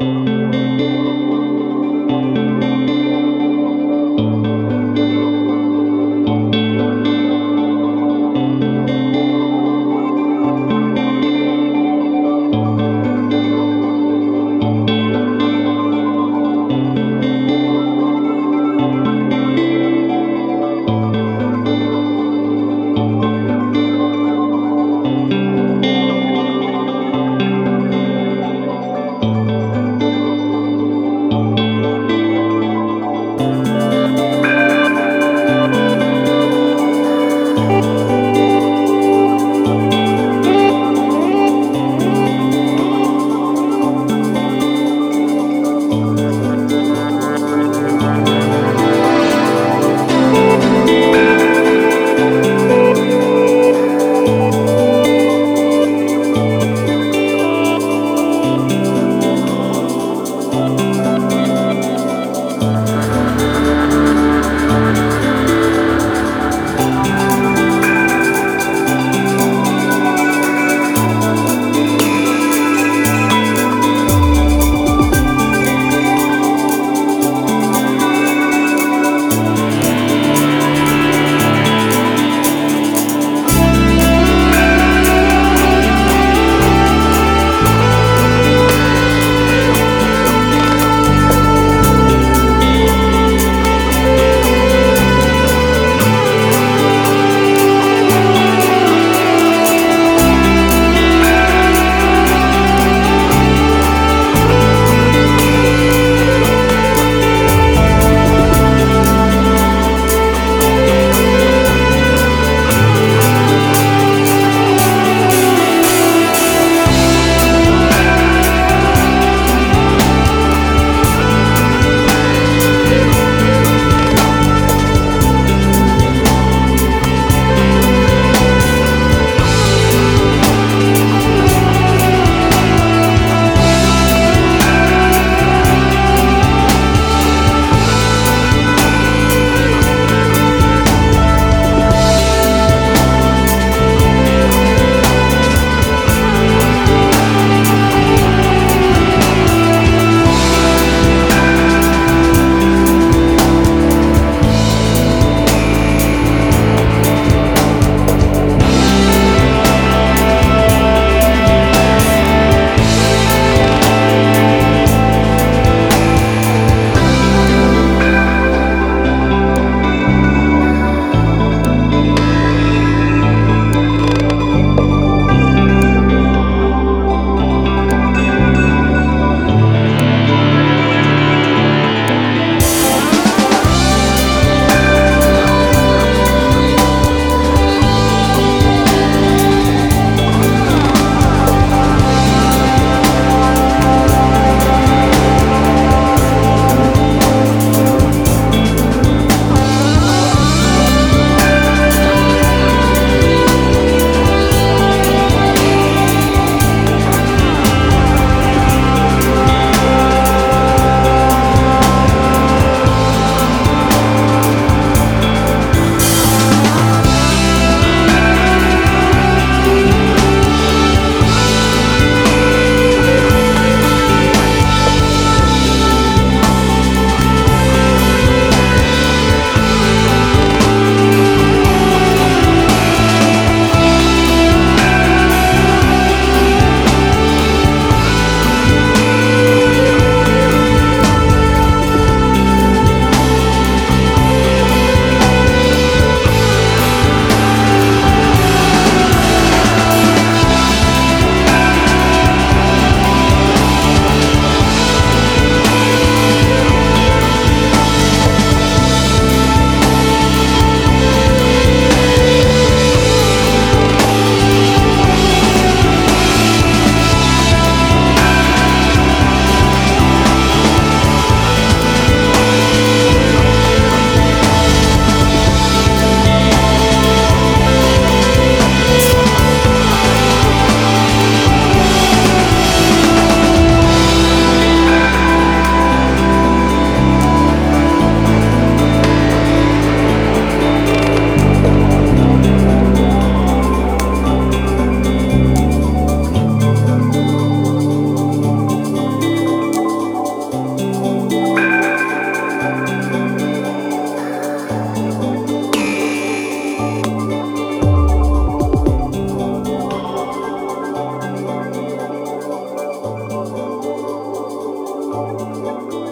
Música Bye. Música